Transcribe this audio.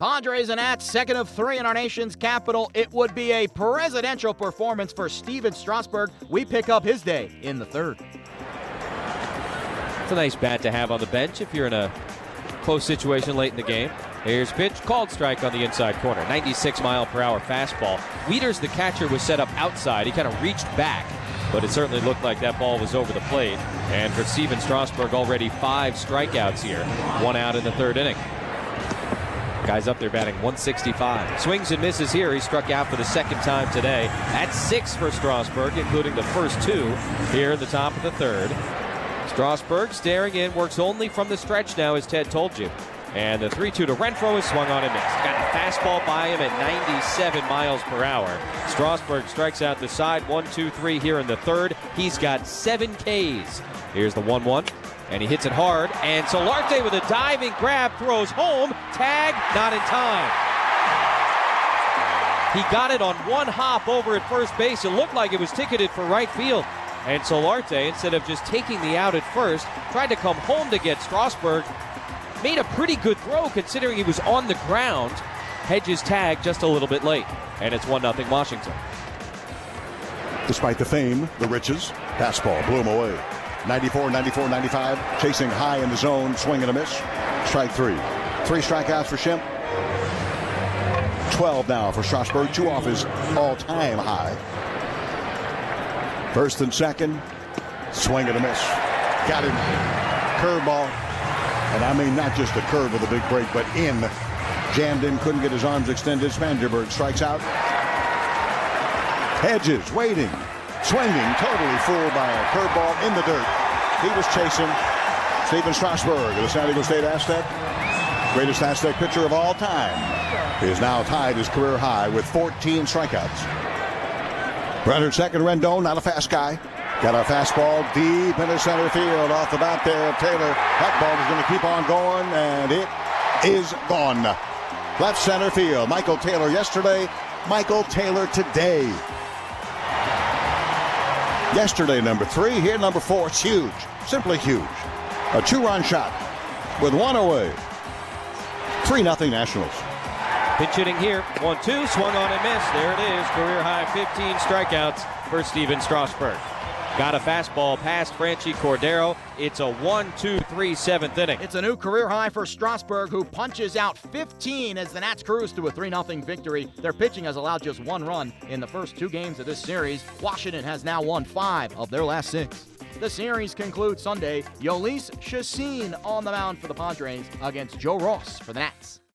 Padres and Nats, second of three in our nation's capital. It would be a presidential performance for Stephen Strasburg. We pick up his day in the third. It's a nice bat to have on the bench if you're in a close situation late in the game. Here's pitch, called strike on the inside corner. 96 mile per hour fastball. Wieters, the catcher, was set up outside. He kind of reached back, but it certainly looked like that ball was over the plate. And for Stephen Strasburg, already five strikeouts here. One out in the third inning. Guy's up there batting 165. Swings and misses here. He struck out for the second time today. That's six for Strasburg, including the first two here in the top of the third. Strasburg staring in, works only from the stretch now, as Ted told you. And the 3 2 to Renfroe is swung on and missed. Got a fastball by him at 97 miles per hour. Strasburg strikes out the side. 1 2 3 here in the third. He's got seven Ks. Here's the 1 1 and he hits it hard. And Solarte with a diving grab throws home. Tag not in time. He got it on one hop over at first base. It looked like it was ticketed for right field. And Solarte, instead of just taking the out at first, tried to come home to get Strasburg. Made a pretty good throw considering he was on the ground. Hedges tag just a little bit late. And it's 1 0 Washington. Despite the fame, the riches, fastball blew him away. 94, 94, 95. Chasing high in the zone, swing and a miss. Strike three. Three strikeouts for Schimpf. 12 now for Strasburg, two off his all time high. First and second, swing and a miss. Got him. Curveball. And I mean, not just a curve with a big break, but in. Jammed in, couldn't get his arms extended. Spangenberg strikes out. Hedges waiting, swinging, totally fooled by a curveball in the dirt. He was chasing Stephen Strasburg, the San Diego State Aztec, greatest Aztec pitcher of all time, He is now tied his career high with 14 strikeouts. Runner second, Rendon, not a fast guy. Got a fastball deep into center field off the bat there. Taylor, that ball is going to keep on going, and it is gone. Left center field. Michael Taylor yesterday, Michael Taylor today. Yesterday, number three. Here, number four. It's huge. Simply huge. A two-run shot with one away. 3 nothing Nationals. Pitch hitting here. 1 2. Swung on and missed. There it is. Career high 15 strikeouts for Stephen Strasburg. Got a fastball past Franchy Cordero. It's a 1 2 3 seventh inning. It's a new career high for Strasburg, who punches out 15 as the Nats cruise to a 3 0 victory. Their pitching has allowed just one run in the first two games of this series. Washington has now won five of their last six. The series concludes Sunday. Jhoulys Chacin on the mound for the Padres against Joe Ross for the Nats.